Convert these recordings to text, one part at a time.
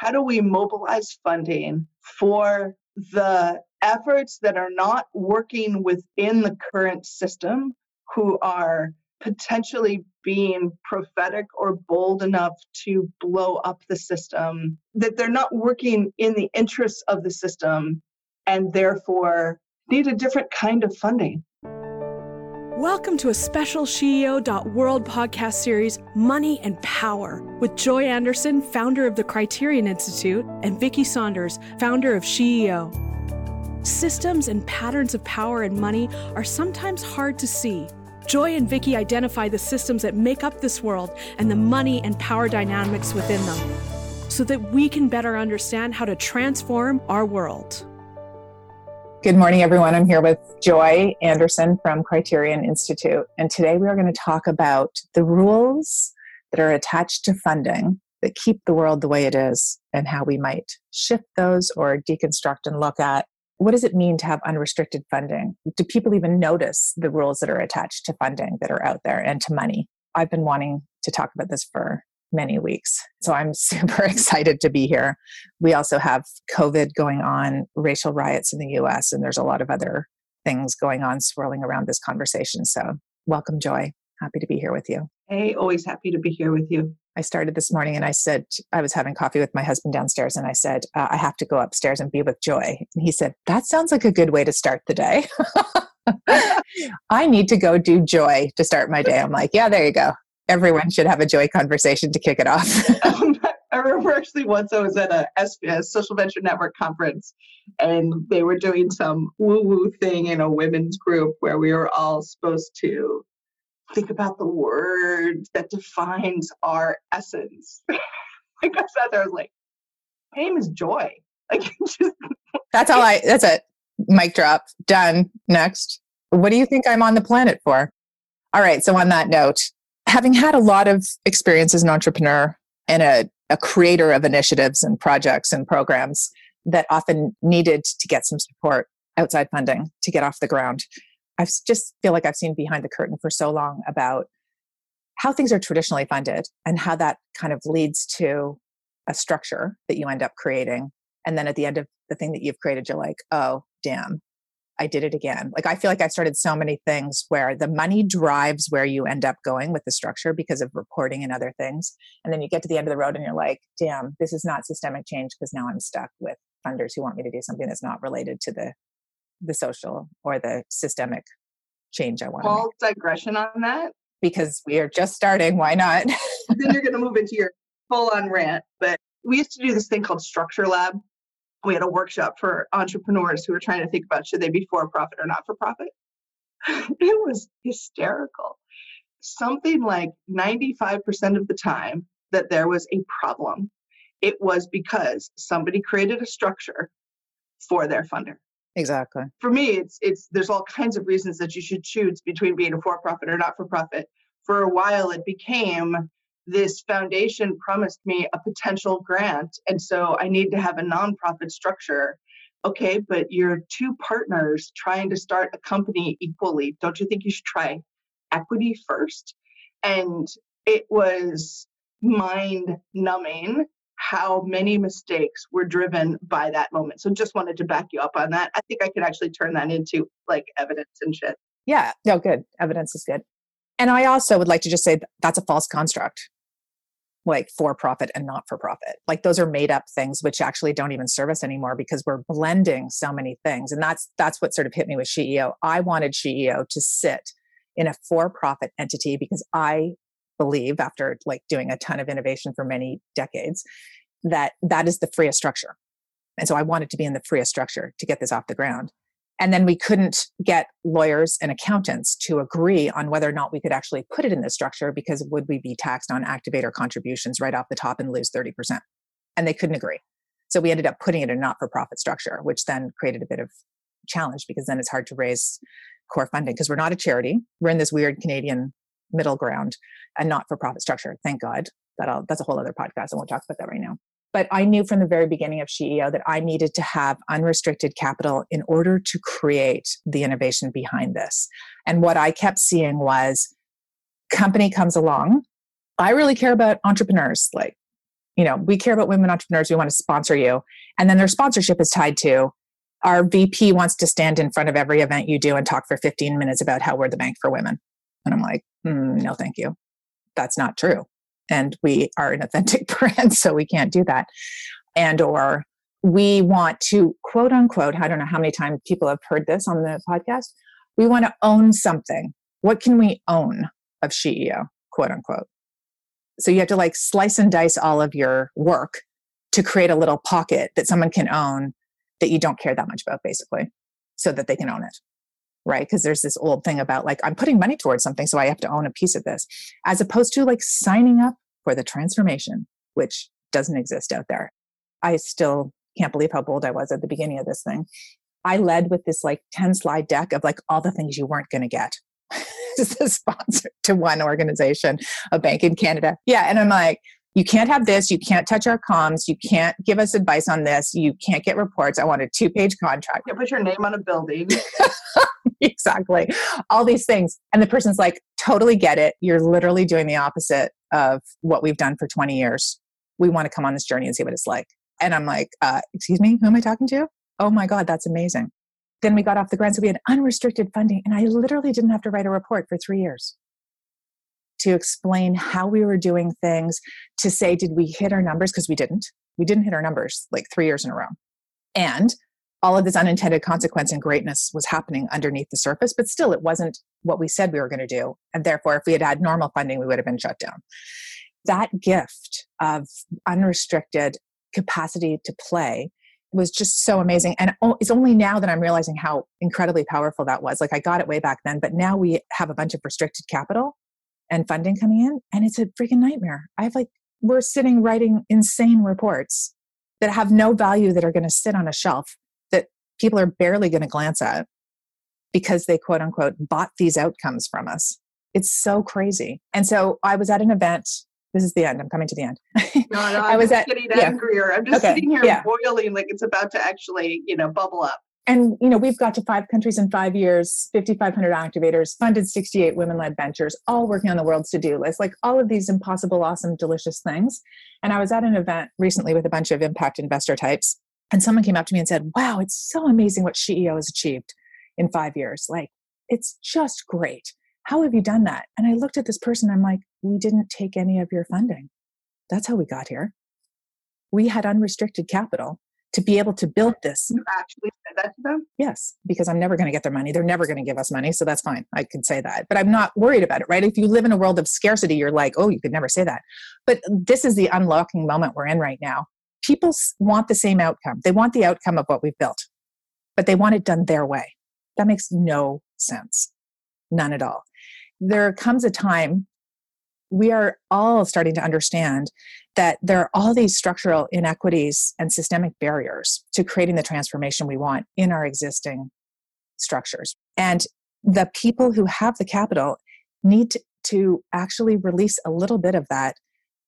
how do we mobilize funding for the efforts that are not working within the current system, who are potentially being prophetic or bold enough to blow up the system, that they're not working in the interests of the system and therefore need a different kind of funding. Welcome to a special SheEO.world podcast series, Money and Power, with Joy Anderson, founder of the Criterion Institute, and Vicki Saunders, founder of SheEO. Systems and patterns of power and money are sometimes hard to see. Joy and Vicki identify the systems that make up this world and the money and power dynamics within them so that we can better understand how to transform our world. Good morning, everyone. I'm here with Joy Anderson from Criterion Institute. And today we are going to talk about the rules that are attached to funding that keep the world the way it is and how we might shift those or deconstruct and look at what does it mean to have unrestricted funding? Do people even notice the rules that are attached to funding that are out there and to money? I've been wanting to talk about this for many weeks. So I'm super excited to be here. We also have COVID going on, racial riots in the US, and there's a lot of other things going on swirling around this conversation. So welcome, Joy. Happy to be here with you. Hey, always happy to be here with you. I started this morning and I said, I was having coffee with my husband downstairs and I said, uh, I have to go upstairs and be with Joy. And he said, That sounds like a good way to start the day. I need to go do Joy to start my day. I'm like, Yeah, there you go everyone should have a joy conversation to kick it off. um, I remember actually once I was at a SBS Social Venture Network conference, and they were doing some woo woo thing in a women's group where we were all supposed to think about the word that defines our essence. I got sat there, I was like, my name is joy. Like, just, that's all I, that's it. Mic drop. Done. Next. What do you think I'm on the planet for? All right. So, on that note, having had a lot of experience as an entrepreneur and a, a creator of initiatives and projects and programs that often needed to get some support outside funding to get off the ground i just feel like i've seen behind the curtain for so long about how things are traditionally funded and how that kind of leads to a structure that you end up creating. And then at the end of the thing that you've created you're like oh damn I did it again. Like I feel like I started so many things where the money drives where you end up going with the structure because of reporting and other things. And then you get to the end of the road and you're like, damn, this is not systemic change because now I'm stuck with funders who want me to do something that's not related to the the social or the systemic change I want. All digression on that. Because we are just starting. Why not? then you're going to move into your full on rant. But we used to do this thing called Structure Lab, we had a workshop for entrepreneurs who were trying to think about should they be for profit or not for profit. it was hysterical. Something like 95% of the time that there was a problem, it was because somebody created a structure for their funder. Exactly. For me, it's it's there's all kinds of reasons that you should choose between being a for-profit or not for profit. For a while it became this foundation promised me a potential grant and so i need to have a nonprofit structure. Okay but you're two partners trying to start a company equally don't you think you should try equity first? And it was mind numbing how many mistakes were driven by that moment. So just wanted to back you up on that. I think i could actually turn that into like evidence and shit. Yeah. No good. Evidence is good and I also would like to just say that's a false construct like for profit and not for profit. Like those are made up things which actually don't even serve us anymore because we're blending so many things. And that's that's what sort of hit me with SheEO. I wanted SheEO to sit in a for-profit entity because I believe after like doing a ton of innovation for many decades that that is the freest structure. And so I wanted to be in the freest structure to get this off the ground. And then we couldn't get lawyers and accountants to agree on whether or not we could actually put it in this structure because would we be taxed on activator contributions right off the top and lose 30%? And they couldn't agree. So we ended up putting it in a not for profit structure, which then created a bit of challenge because then it's hard to raise core funding because we're not a charity. We're in this weird Canadian middle ground, a not for profit structure. Thank God. That'll, that's a whole other podcast. I won't talk about that right now. But I knew from the very beginning of SheEO that I needed to have unrestricted capital in order to create the innovation behind this. And what I kept seeing was company comes along. I really care about entrepreneurs. Like, you know, we care about women entrepreneurs. We want to sponsor you. And then their sponsorship is tied to our VP wants to stand in front of every event you do and talk for 15 minutes about how we're the bank for women. And I'm like, mm, no, thank you. That's not true. And we are an authentic brand, so we can't do that. And or we want to quote unquote, I don't know how many times people have heard this on the podcast. We want to own something. What can we own of SheEO, quote unquote? So you have to like slice and dice all of your work to create a little pocket that someone can own that you don't care that much about, basically, so that they can own it. Right. Because there's this old thing about like, I'm putting money towards something, so I have to own a piece of this, as opposed to like signing up for the transformation, which doesn't exist out there. I still can't believe how bold I was at the beginning of this thing. I led with this like 10 slide deck of like all the things you weren't going to get as a sponsor to one organization, a bank in Canada. Yeah. And I'm like, you can't have this. You can't touch our comms. You can't give us advice on this. You can't get reports. I want a two page contract. You put your name on a building. exactly. All these things. And the person's like, totally get it. You're literally doing the opposite of what we've done for 20 years. We want to come on this journey and see what it's like. And I'm like, uh, excuse me, who am I talking to? Oh my God, that's amazing. Then we got off the grant. So we had unrestricted funding. And I literally didn't have to write a report for three years to explain how we were doing things, to say, did we hit our numbers? Because we didn't. We didn't hit our numbers like three years in a row. And all of this unintended consequence and greatness was happening underneath the surface, but still it wasn't what we said we were going to do. And therefore, if we had had normal funding, we would have been shut down. That gift of unrestricted capacity to play was just so amazing. And it's only now that I'm realizing how incredibly powerful that was. Like I got it way back then, but now we have a bunch of restricted capital and funding coming in, and it's a freaking nightmare. I have like, we're sitting writing insane reports that have no value that are going to sit on a shelf that people are barely going to glance at because they quote unquote bought these outcomes from us. It's so crazy. And so I was at an event. This is the end. I'm coming to the end. No, no, I was at, getting yeah. angrier. I'm just okay. sitting here yeah. boiling like it's about to actually, you know, bubble up and you know we've got to five countries in five years 5500 activators funded 68 women-led ventures all working on the world's to-do list like all of these impossible awesome delicious things. And i was at an event recently with a bunch of impact investor types and someone came up to me and said wow it's so amazing what SheEO has achieved in five years. Like it's just great. How have you done that? And i looked at this person i'm like we didn't take any of your funding. That's how we got here. We had unrestricted capital to be able to build this. You actually said that to them? Yes, because I'm never going to get their money. They're never going to give us money. So that's fine. I can say that. But I'm not worried about it, right? If you live in a world of scarcity, you're like, oh, you could never say that. But this is the unlocking moment we're in right now. People want the same outcome. They want the outcome of what we've built, but they want it done their way. That makes no sense. None at all. There comes a time we are all starting to understand that there are all these structural inequities and systemic barriers to creating the transformation we want in our existing structures. And the people who have the capital need to, actually release a little bit of that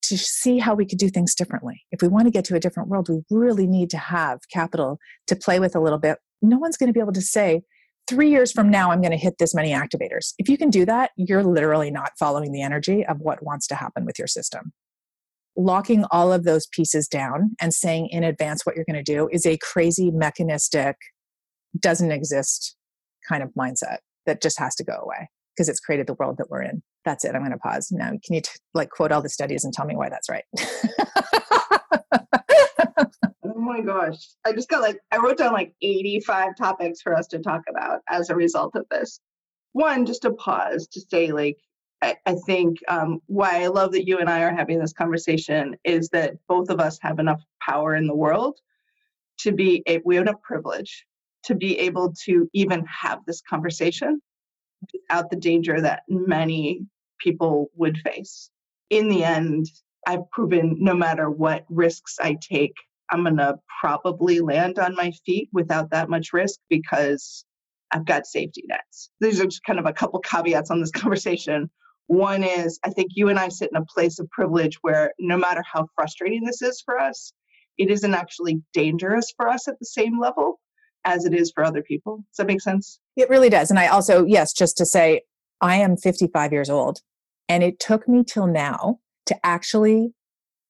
to see how we could do things differently. If we want to get to a different world, we really need to have capital to play with a little bit. No one's going to be able to say, three years from now, I'm going to hit this many activators. If you can do that, you're literally not following the energy of what wants to happen with your system. Locking all of those pieces down and saying in advance what you're going to do is a crazy, mechanistic, doesn't exist kind of mindset that just has to go away because it's created the world that we're in. That's it. I'm going to pause now. Can you t- like quote all the studies and tell me why that's right? My gosh. I just got like, I wrote down like 85 topics for us to talk about as a result of this. One, just to pause to say, like, I, I think um, why I love that you and I are having this conversation is that both of us have enough power in the world to be, a, we have enough privilege to be able to even have this conversation without the danger that many people would face. In the end, I've proven no matter what risks I take, I'm going to probably land on my feet without that much risk because I've got safety nets. These are just kind of a couple caveats on this conversation. One is I think you and I sit in a place of privilege where no matter how frustrating this is for us, it isn't actually dangerous for us at the same level as it is for other people. Does that make sense? It really does. And I also, yes, just to say, I am 55 years old and it took me till now to actually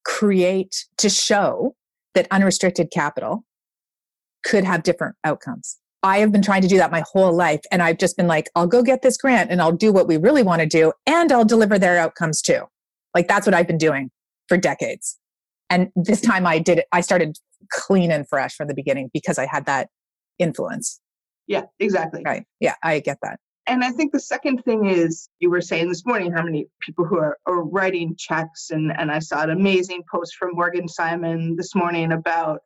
create to show that unrestricted capital could have different outcomes. I have been trying to do that my whole life. And I've just been like, I'll go get this grant and I'll do what we really want to do and I'll deliver their outcomes too. Like that's what I've been doing for decades. And this time I did it, I started clean and fresh from the beginning because I had that influence. Yeah, exactly. Right. Yeah, I get that. And I think the second thing is you were saying this morning how many people who are, are writing checks and, and I saw an amazing post from Morgan Simon this morning about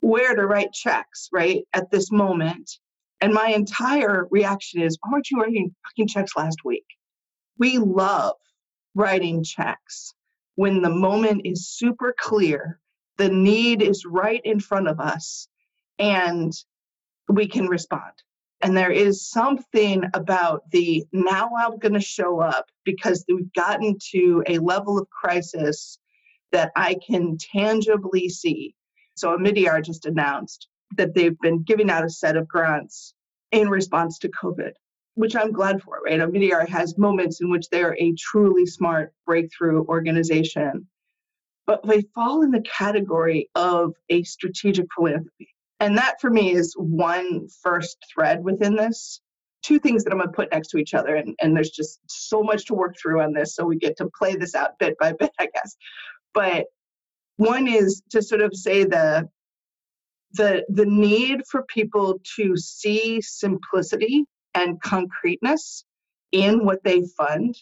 where to write checks, right, at this moment. And my entire reaction is, why weren't you writing fucking checks last week? We love writing checks when the moment is super clear, the need is right in front of us, and we can respond. And there is something about the now I'm going to show up because we've gotten to a level of crisis that I can tangibly see so Omidyar just announced that they've been giving out a set of grants in response to COVID, which I'm glad for, right? Omidyar has moments in which they're a truly smart breakthrough organization, but they fall in the category of a strategic philanthropy. And that for me is one first thread within this. Two things that I'm going to put next to each other. And, and there's just so much to work through on this. So we get to play this out bit by bit, I guess. But one is to sort of say the the the need for people to see simplicity and concreteness in what they fund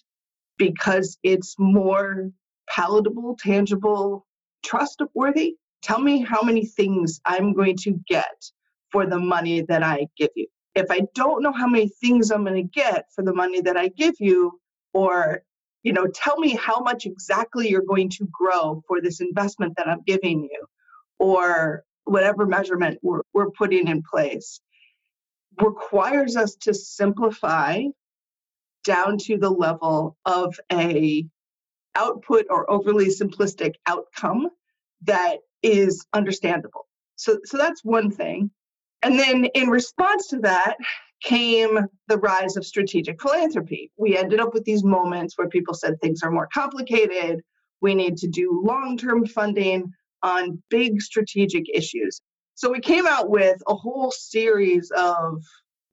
because it's more palatable, tangible, trustworthy. Tell me how many things I'm going to get for the money that I give you. If I don't know how many things I'm going to get for the money that I give you, or you know tell me how much exactly you're going to grow for this investment that i'm giving you or whatever measurement we're, we're putting in place requires us to simplify down to the level of a output or overly simplistic outcome that is understandable so so that's one thing and then in response to that came the rise of strategic philanthropy. We ended up with these moments where people said things are more complicated. We need to do long term funding on big strategic issues. So we came out with a whole series of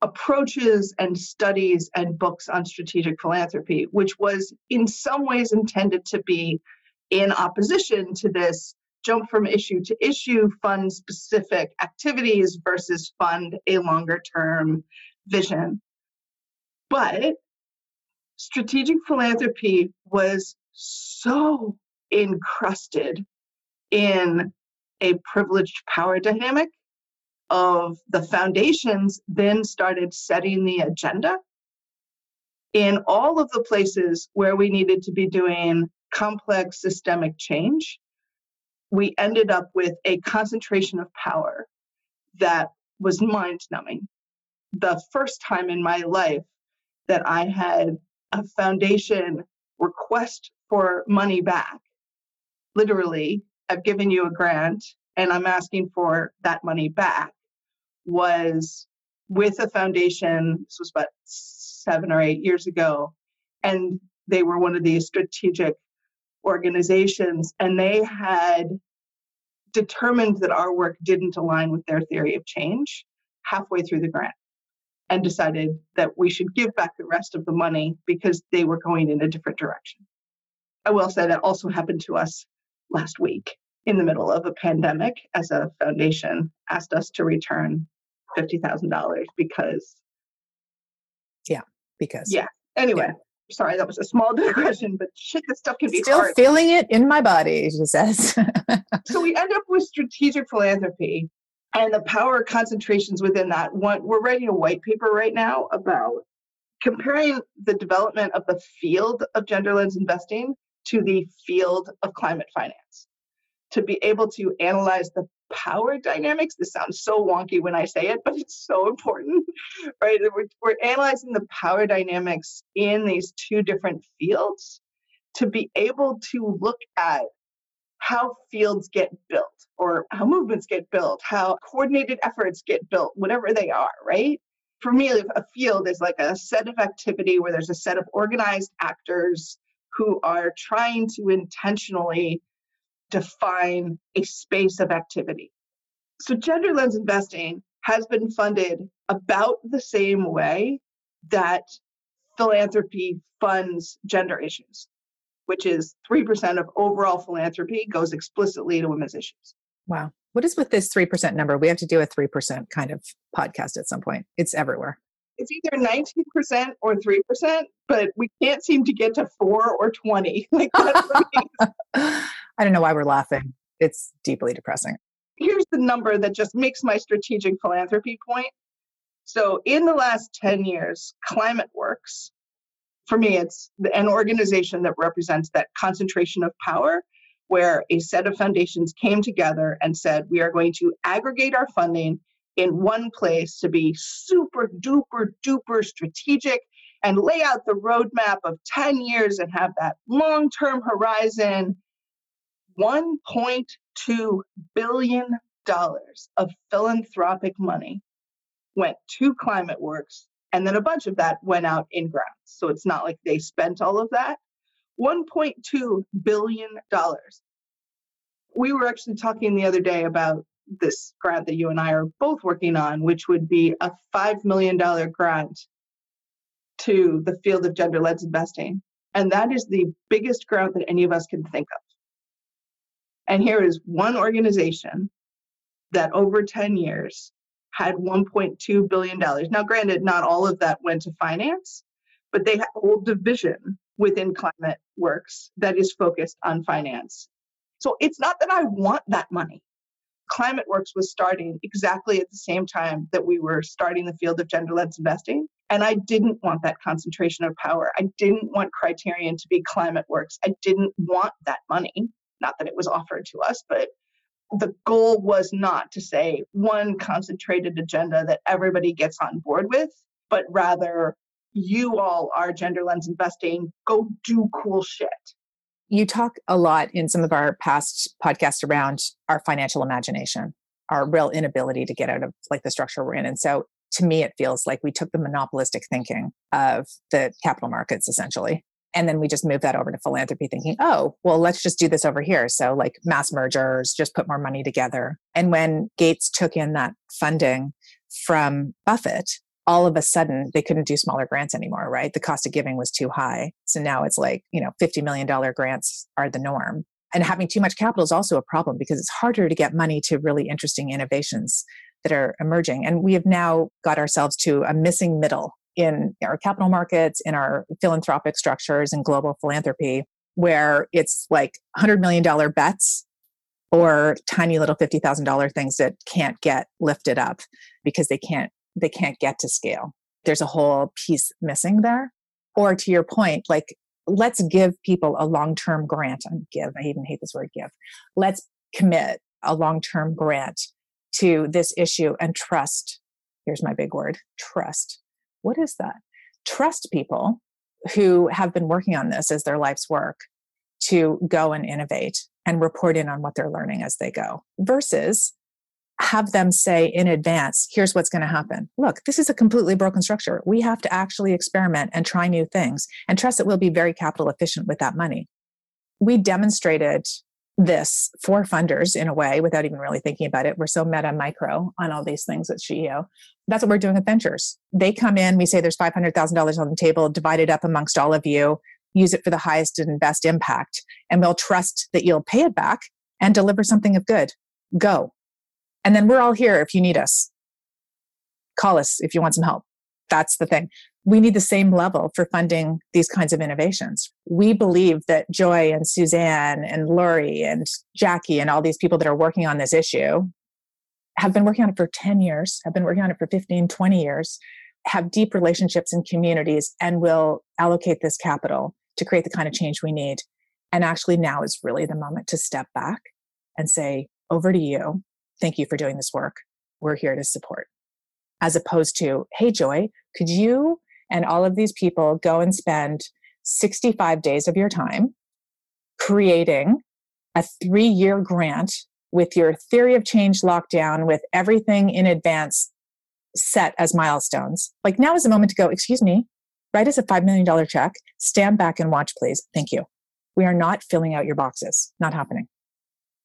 approaches and studies and books on strategic philanthropy, which was in some ways intended to be in opposition to this jump from issue to issue, fund specific activities versus fund a longer term vision. But strategic philanthropy was so encrusted in a privileged power dynamic of the foundations then started setting the agenda in all of the places where we needed to be doing complex systemic change we ended up with a concentration of power that was mind numbing the first time in my life that I had a foundation request for money back. Literally, I've given you a grant and I'm asking for that money back was with a foundation. This was about seven or eight years ago. And they were one of these strategic organizations. And they had determined that our work didn't align with their theory of change halfway through the grant and decided that we should give back the rest of the money because they were going in a different direction. I will say that also happened to us last week in the middle of a pandemic as a foundation asked us to return $50,000 because. Yeah, because. Yeah. Anyway, yeah. Sorry, that was a small digression, but shit, this stuff can be Still hard. feeling it in my body, she says. so we end up with strategic philanthropy and the power concentrations within that. One, we're writing a white paper right now about comparing the development of the field of gender lens investing to the field of climate finance to be able to analyze the power dynamics. This sounds so wonky when I say it, but it's so important, right? We're, we're analyzing the power dynamics in these two different fields to be able to look at how fields get built or how movements get built, how coordinated efforts get built, whatever they are, right? For me, a field is like a set of activity where there's a set of organized actors who are trying to intentionally define a space of activity. So, gender lens investing has been funded about the same way that philanthropy funds gender issues, which is 3% of overall philanthropy goes explicitly to women's issues. Wow. What is with this 3% number? We have to do a 3% kind of podcast at some point. It's everywhere. It's either 19% or 3%, but we can't seem to get to 4 or 20. Like I don't know why we're laughing. It's deeply depressing. Here's the number that just makes my strategic philanthropy point. So, in the last 10 years, Climate Works, for me, it's an organization that represents that concentration of power where a set of foundations came together and said, we are going to aggregate our funding in one place to be super duper duper strategic and lay out the roadmap of 10 years and have that long term horizon. $1.2 billion of philanthropic money went to Climate Works, and then a bunch of that went out in grants. So it's not like they spent all of that. $1.2 billion. We were actually talking the other day about this grant that you and I are both working on, which would be a $5 million grant to the field of gender lens investing. And that is the biggest grant that any of us can think of. And here is one organization that over 10 years had $1.2 billion. Now, granted, not all of that went to finance, but they have a whole division within Climate Works that is focused on finance. So it's not that I want that money. Climate Works was starting exactly at the same time that we were starting the field of gender lens investing. And I didn't want that concentration of power. I didn't want Criterion to be Climate Works. I didn't want that money. Not that it was offered to us, but the goal was not to say one concentrated agenda that everybody gets on board with, but rather you all are gender lens investing, go do cool shit you talk a lot in some of our past podcasts around our financial imagination, our real inability to get out of like the structure we're in. And so to me, it feels like we took the monopolistic thinking of the capital markets essentially. And then we just moved that over to philanthropy thinking, oh, well, let's just do this over here. So, like mass mergers, just put more money together. And when Gates took in that funding from Buffett, all of a sudden they couldn't do smaller grants anymore, right? The cost of giving was too high. So now it's like, you know, $50 million grants are the norm. And having too much capital is also a problem because it's harder to get money to really interesting innovations that are emerging. And we have now got ourselves to a missing middle in our capital markets, in our philanthropic structures and global philanthropy, where it's like $100 million bets or tiny little $50,000 things that can't get lifted up because they can't they can't get to scale. There's a whole piece missing there. Or to your point, like let's give people a long-term grant on give. I even hate this word give. Let's commit a long-term grant to this issue and trust. Here's my big word, trust. What is that? Trust people who have been working on this as their life's work to go and innovate and report in on what they're learning as they go versus have them say in advance, here's what's going to happen. Look, this is a completely broken structure. We have to actually experiment and try new things and trust that we'll be very capital efficient with that money. We demonstrated this for funders in a way without even really thinking about it. We're so meta micro on all these things at SheEO. That's what we're doing with ventures. They come in, we say there's $500,000 on the table, divide it up amongst all of you, use it for the highest and best impact, and we'll trust that you'll pay it back and deliver something of good. Go and then we're all here if you need us. Call us if you want some help. That's the thing. We need the same level for funding these kinds of innovations. We believe that Joy and Suzanne and Lori and Jackie and all these people that are working on this issue have been working on it for 10 years, have been working on it for 15, 20 years, have deep relationships in communities, and will allocate this capital to create the kind of change we need. And actually, now is really the moment to step back and say, over to you thank you for doing this work. We're here to support. As opposed to, hey, Joy, could you and all of these people go and spend 65 days of your time creating a three year grant with your theory of change lockdown, with everything in advance set as milestones? Like now is the moment to go, excuse me, write us a $5 million check, stand back and watch, please. Thank you. We are not filling out your boxes. Not happening.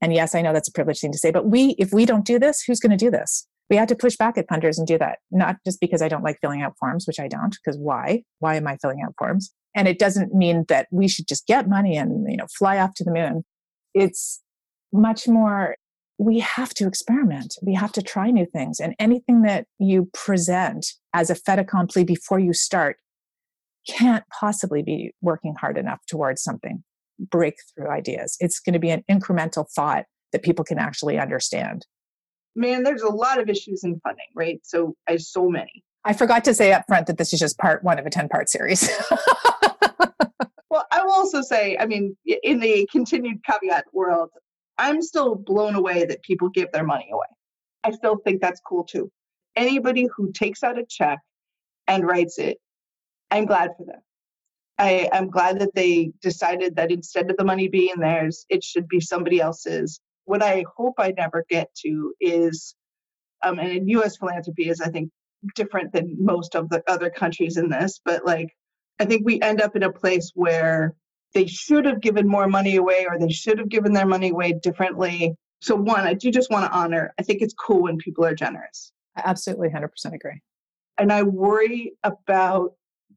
And yes, I know that's a privileged thing to say, but we, if we don't do this, who's going to do this? We had to push back at funders and do that. Not just because I don't like filling out forms, which I don't, because why? Why am I filling out forms? And it doesn't mean that we should just get money and, you know, fly off to the moon. It's much more we have to experiment. We have to try new things. And anything that you present as a fait accompli before you start can't possibly be working hard enough towards something breakthrough ideas. It's going to be an incremental thought that people can actually understand. Man, there's a lot of issues in funding, right? So I so many. I forgot to say up front that this is just part one of a 10 part series. well, I will also say, I mean, in the continued caveat world, I'm still blown away that people give their money away. I still think that's cool too. Anybody who takes out a check and writes it, I'm glad for them. I, am glad that they decided that instead of the money being theirs, it should be somebody else's. What I hope I never get to is, um, and US philanthropy is, I think, different than most of the other countries in this, but like, I think we end up in a place where they should have given more money away or they should have given their money away differently. So, one, I do just want to honor, I think it's cool when people are generous. I absolutely 100% agree. And I worry about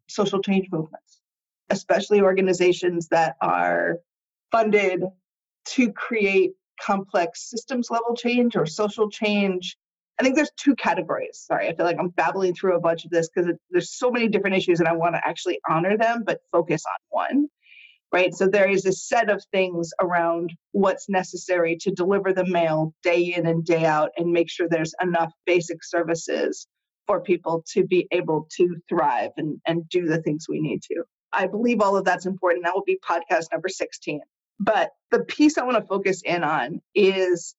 social change movements, especially organizations that are funded to create complex systems level change or social change. I think there's two categories. Sorry, I feel like I'm babbling through a bunch of this because there's so many different issues and I want to actually honor them, but focus on one right? So there is a set of things around what's necessary to deliver the mail day in and day out and make sure there's enough basic services for people to be able to thrive and, and do the things we need to. I believe all of that's important. That will be podcast number 16. But the piece I want to focus in on is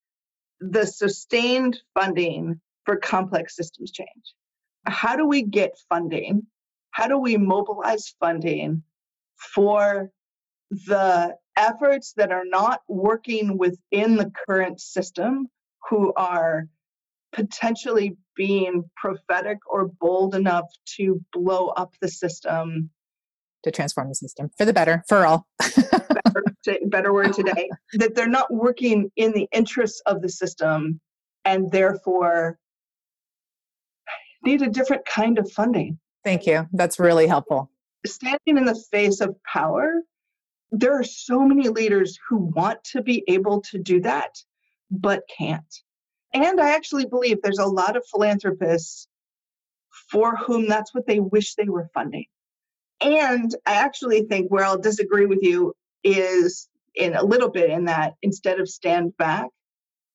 the sustained funding for complex systems change. How do we get funding? How do we mobilize funding for the efforts that are not working within the current system who are potentially being prophetic or bold enough to blow up the system to transform the system for the better for all better, better word today that they're not working in the interests of the system and therefore need a different kind of funding thank you that's really helpful standing in the face of power there are so many leaders who want to be able to do that, but can't. And I actually believe there's a lot of philanthropists for whom that's what they wish they were funding. And I actually think where I'll disagree with you is in a little bit in that instead of stand back,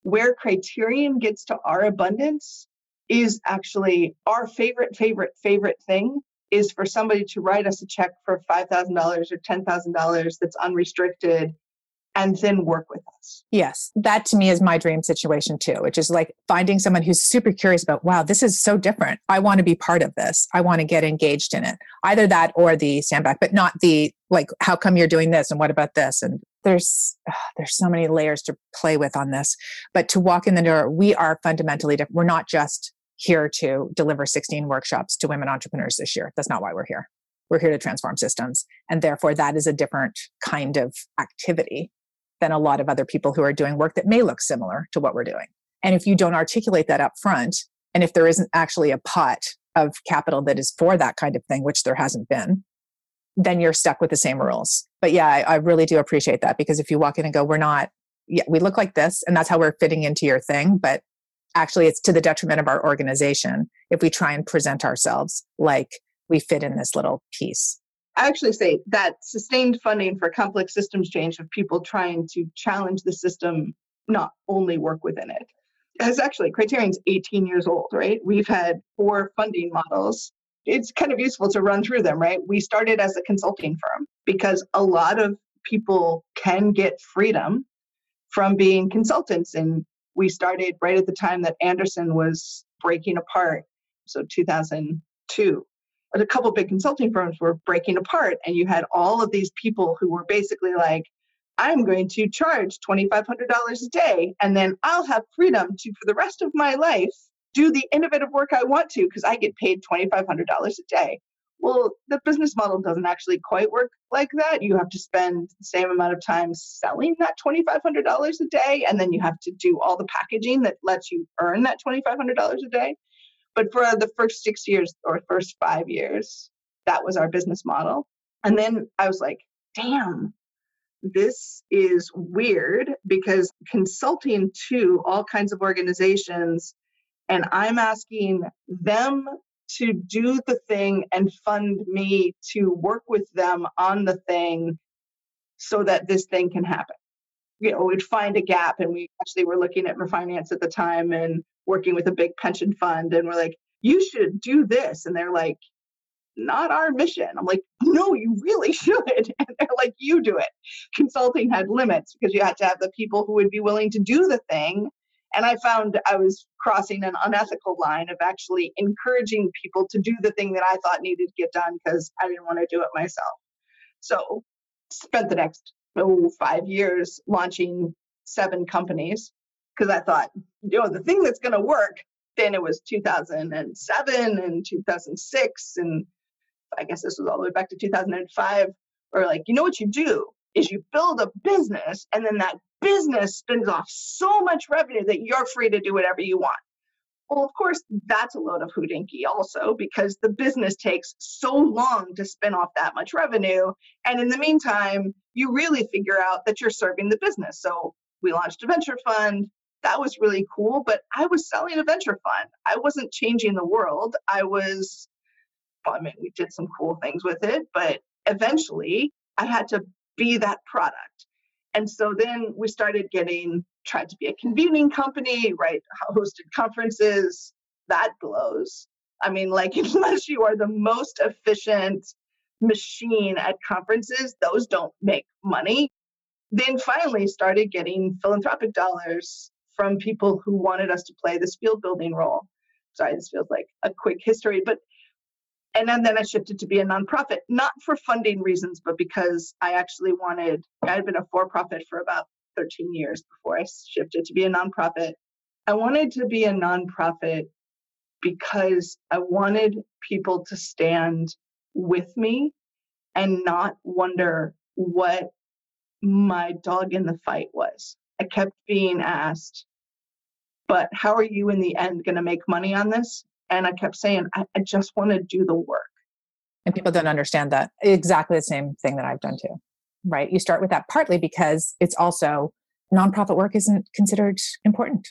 where criterion gets to our abundance is actually our favorite, favorite, favorite thing is for somebody to write us a check for $5,000 or $10,000 that's unrestricted and then work with us. Yes, that to me is my dream situation too, which is like finding someone who's super curious about, wow, this is so different. I want to be part of this. I want to get engaged in it. Either that or the standback, but not the like, how come you're doing this and what about this? And there's there's so many layers to play with on this. But to walk in the door, we are fundamentally different. We're not just here to deliver 16 workshops to women entrepreneurs this year. That's not why we're here. We're here to transform systems. And therefore, that is a different kind of activity than a lot of other people who are doing work that may look similar to what we're doing. And if you don't articulate that up front, and if there isn't actually a pot of capital that is for that kind of thing, which there hasn't been, then you're stuck with the same rules. But yeah, I, I really do appreciate that because if you walk in and go, we're not, yeah, we look like this, and that's how we're fitting into your thing, but actually it's to the detriment of our organization if we try and present ourselves like we fit in this little piece. I actually say that sustained funding for complex systems change of people trying to challenge the system, not only work within it. Has actually Criterion's 18 years old, right? We've had four funding models. It's kind of useful to run through them, right? We started as a consulting firm because a lot of people can get freedom from being consultants and we started right at the time that Andersen was breaking apart, so 2002. A couple big consulting firms were breaking apart, and you had all of these people who were basically like, I'm going to charge $2,500 a day, and then I'll have freedom to, for the rest of my life, do the innovative work I want to because I get paid $2,500 a day. well, the business model doesn't actually quite work like that. You have to spend the same amount of time selling that $2,500 a day, and then you have to do all the packaging that lets you earn that $2,500 a day. But for the first six years or first five years, that was our business model. And then I was like, damn, this is weird because consulting to all kinds of organizations, and I'm asking them to do the thing and fund me to work with them on the thing so that this thing can happen. You know, we'd find a gap, and we actually were looking at refinance at the time and working with a big pension fund, and we're like, you should do this. And they're like, not our mission. I'm like, no, you really should. And they're like, you do it. Consulting had limits because you had to have the people who would be willing to do the thing. And I found I was crossing an unethical line of actually encouraging people to do the thing that I thought needed to get done because I didn't want to do it myself. So spent the next oh, five years launching seven companies because I thought, you know, the thing that's going to work. Then it was 2007 and 2006 and I guess this was all the way back to 2005, or like, you know what you do is you build a business and then that business spins off so much revenue that you're free to do whatever you want. Well, of course, that's a load of hoodinky also because the business takes so long to spin off that much revenue. And in the meantime, you really figure out that you're serving the business. So we launched a venture fund. That was really cool, but I was selling a venture fund. I wasn't changing the world. I was I mean, we did some cool things with it, but eventually I had to be that product. And so then we started getting, tried to be a convening company, right? Hosted conferences. That blows. I mean, like, unless you are the most efficient machine at conferences, those don't make money. Then finally started getting philanthropic dollars from people who wanted us to play this field building role. Sorry, this feels like a quick history, but and then, then I shifted to be a nonprofit, not for funding reasons, but because I actually wanted, I had been a for profit for about 13 years before I shifted to be a nonprofit. I wanted to be a nonprofit because I wanted people to stand with me and not wonder what my dog in the fight was. I kept being asked, but how are you in the end going to make money on this? And I kept saying, I, I just want to do the work. And people don't understand that. Exactly the same thing that I've done too, right? You start with that partly because it's also nonprofit work isn't considered important.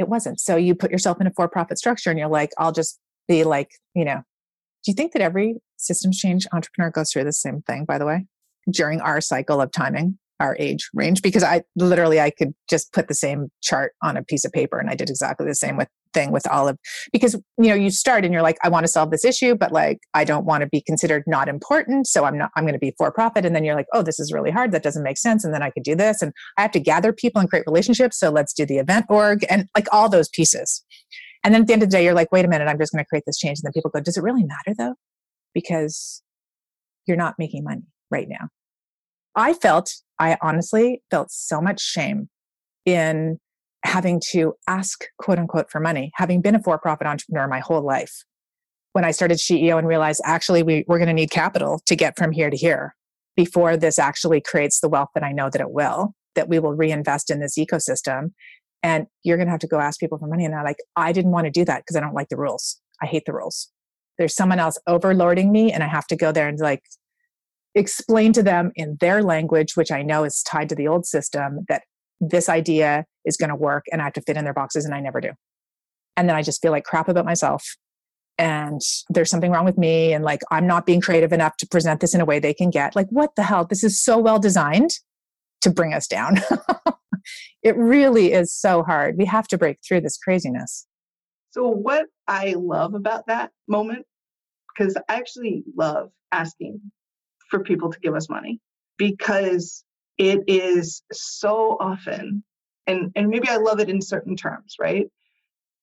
It wasn't. So you put yourself in a for profit structure and you're like, I'll just be like, you know, do you think that every systems change entrepreneur goes through the same thing, by the way, during our cycle of timing? Our age range because I literally I could just put the same chart on a piece of paper and I did exactly the same with thing with of because you know you start and you're like I want to solve this issue but like I don't want to be considered not important so I'm not I'm going to be for profit and then you're like oh this is really hard that doesn't make sense and then I could do this and I have to gather people and create relationships so let's do the event org and like all those pieces. And then at the end of the day you're like wait a minute I'm just going to create this change and then people go does it really matter though? Because you're not making money right now. I felt I honestly felt so much shame in having to ask quote unquote for money, having been a for profit entrepreneur my whole life. When I started SheEO and realized actually we, we're going to need capital to get from here to here before this actually creates the wealth that I know that it will, that we will reinvest in this ecosystem. And you're going to have to go ask people for money. And I'm like, I didn't want to do that because I don't like the rules. I hate the rules. There's someone else overlording me, and I have to go there and like explain to them in their language, which I know is tied to the old system, that this idea is going to work and I have to fit in their boxes and I never do. And then I just feel like crap about myself. And there's something wrong with me. And like, I'm not being creative enough to present this in a way they can get. Like, what the hell? This is so well designed to bring us down. it really is so hard. We have to break through this craziness. So, what I love about that moment, because I actually love asking for people to give us money because it is so often and and maybe I love it in certain terms, right?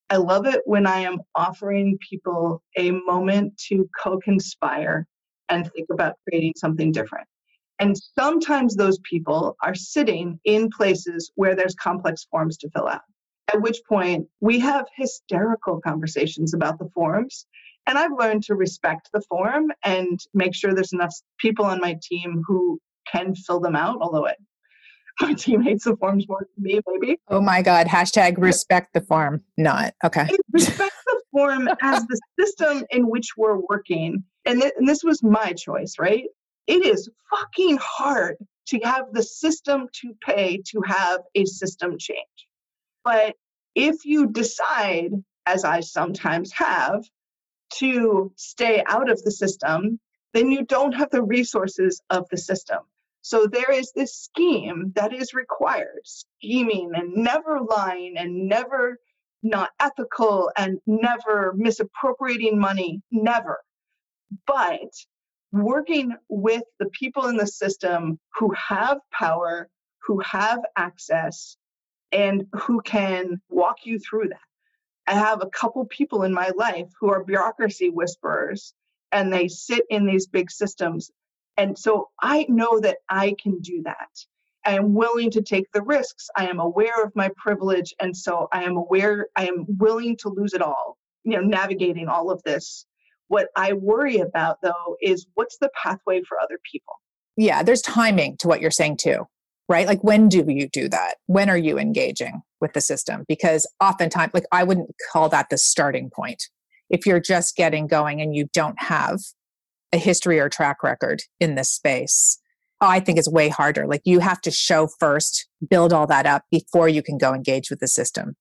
I love it when I am offering people a moment to co-conspire and think about creating something different. And sometimes those people are sitting in places where there's complex forms to fill out. At which point we have hysterical conversations about the forms And I've learned to respect the form and make sure there's enough people on my team who can fill them out, although it, my team hates the forms more than me, maybe. Oh my God. Hashtag respect the form. Not. Okay. respect the form as the system in which we're working. And, th- and this was my choice, right? It is fucking hard to have the system to pay to have a system change. But if you decide, as I sometimes have, to stay out of the system, then you don't have the resources of the system. So there is this scheme that is required scheming and never lying and never not ethical and never misappropriating money, never. But working with the people in the system who have power, who have access, and who can walk you through that. I have a couple people in my life who are bureaucracy whisperers and they sit in these big systems. And so I know that I can do that. I am willing to take the risks. I am aware of my privilege. And so I am aware, I am willing to lose it all, you know, navigating all of this. What I worry about though is what's the pathway for other people? Yeah, there's timing to what you're saying too right? Like, when do you do that? When are you engaging with the system? Because oftentimes, like, I wouldn't call that the starting point. If you're just getting going and you don't have a history or track record in this space, I think it's way harder. Like, you have to show first, build all that up before you can go engage with the system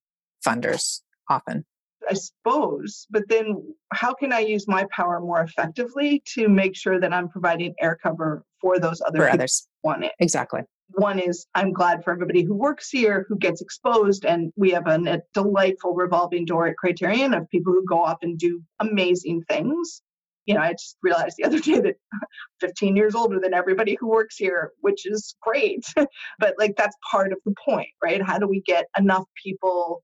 funders often. I suppose, but then how can I use my power more effectively to make sure that I'm providing air cover for those other for others? Want it exactly one is I'm glad for everybody who works here, who gets exposed, and we have a, a delightful revolving door at Criterion of people who go off and do amazing things. You know, I just realized the other day that 15 years older than everybody who works here, which is great. but like that's part of the point, right? How do we get enough people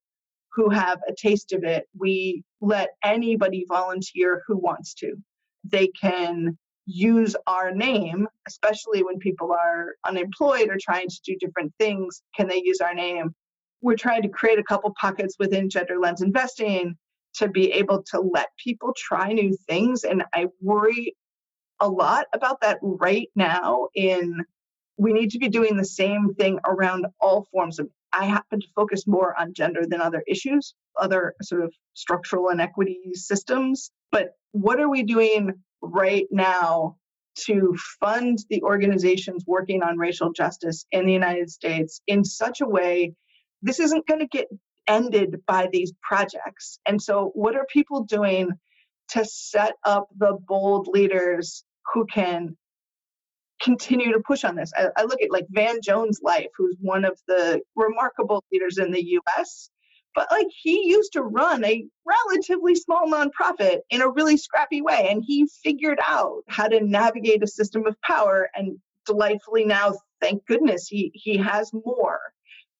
who have a taste of it? We let anybody volunteer who wants to. They can use our name, especially when people are unemployed or trying to do different things. Can they use our name? We're trying to create a couple pockets within Gender Lens Investing to be able to let people try new things. And I worry a lot about that right now in we need to be doing the same thing around all forms of i happen to focus more on gender than other issues other sort of structural inequity systems but what are we doing right now to fund the organizations working on racial justice in the United States in such a way this isn't going to get ended by these projects. And so, what are people doing to set up the bold leaders who can continue to push on this? I, I look at like Van Jones' life, who's one of the remarkable leaders in the US but like he used to run a relatively small nonprofit in a really scrappy way and he figured out how to navigate a system of power and delightfully now thank goodness he he has more.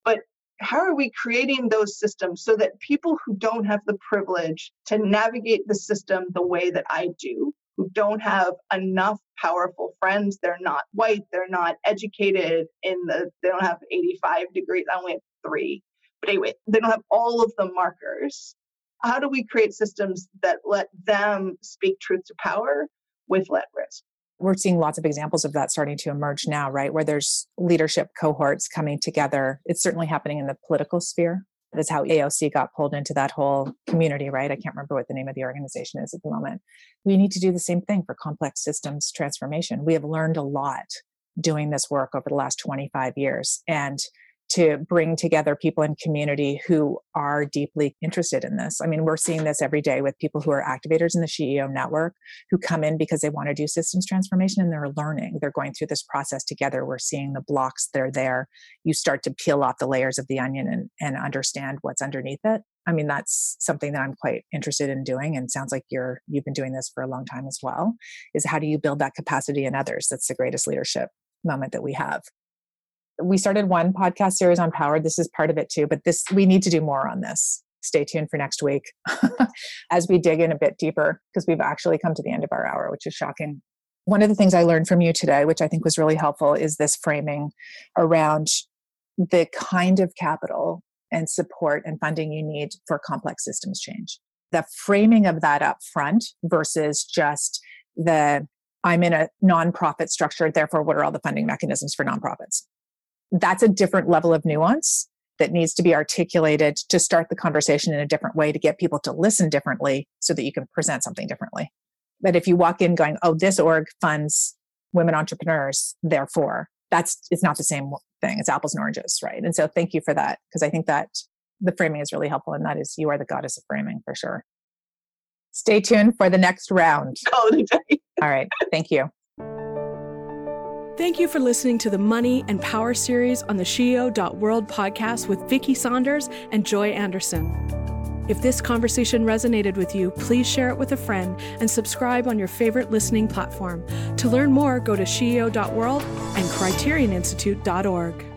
But how are we creating those systems so that people who don't have the privilege to navigate the system the way that I do who don't have enough powerful friends they're not white they're not educated in the they don't have 85 degrees i only have three but anyway, they don't have all of the markers. How do we create systems that let them speak truth to power with let risk? We're seeing lots of examples of that starting to emerge now, right? Where there's leadership cohorts coming together. It's certainly happening in the political sphere. That's how AOC got pulled into that whole community, right? I can't remember what the name of the organization is at the moment. We need to do the same thing for complex systems transformation. We have learned a lot doing this work over the last 25 years. And to bring together people in community who are deeply interested in this. I mean, we're seeing this every day with people who are activators in the SheEO network who come in because they want to do systems transformation and they're learning. They're going through this process together. We're seeing the blocks that are there. You start to peel off the layers of the onion and, and understand what's underneath it. I mean, that's something that I'm quite interested in doing and sounds like you're you've been doing this for a long time as well. Is how do you build that capacity in others? That's the greatest leadership moment that we have we started one podcast series on power. This is part of it too, but this we need to do more on this. Stay tuned for next week as we dig in a bit deeper because we've actually come to the end of our hour, which is shocking. One of the things I learned from you today, which I think was really helpful, is this framing around the kind of capital and support and funding you need for complex systems change the framing of that up front versus just the I'm in a nonprofit structure, therefore, what are all the funding mechanisms for nonprofits? That's a different level of nuance that needs to be articulated to start the conversation in a different way to get people to listen differently so that you can present something differently. But if you walk in going, oh, this org funds women entrepreneurs, therefore, that's it's not the same thing. It's apples and oranges, right? And so thank you for that, because I think that the framing is really helpful. And that is you are the goddess of framing for sure. Stay tuned for the next round. Call it a day. All right. Thank you. Thank you for listening to the Money and Power series on the SheEO.world podcast with Vicki Saunders and Joy Anderson. If this conversation resonated with you, please share it with a friend and subscribe on your favorite listening platform. To learn more, go to SheEO.world and CriterionInstitute.org.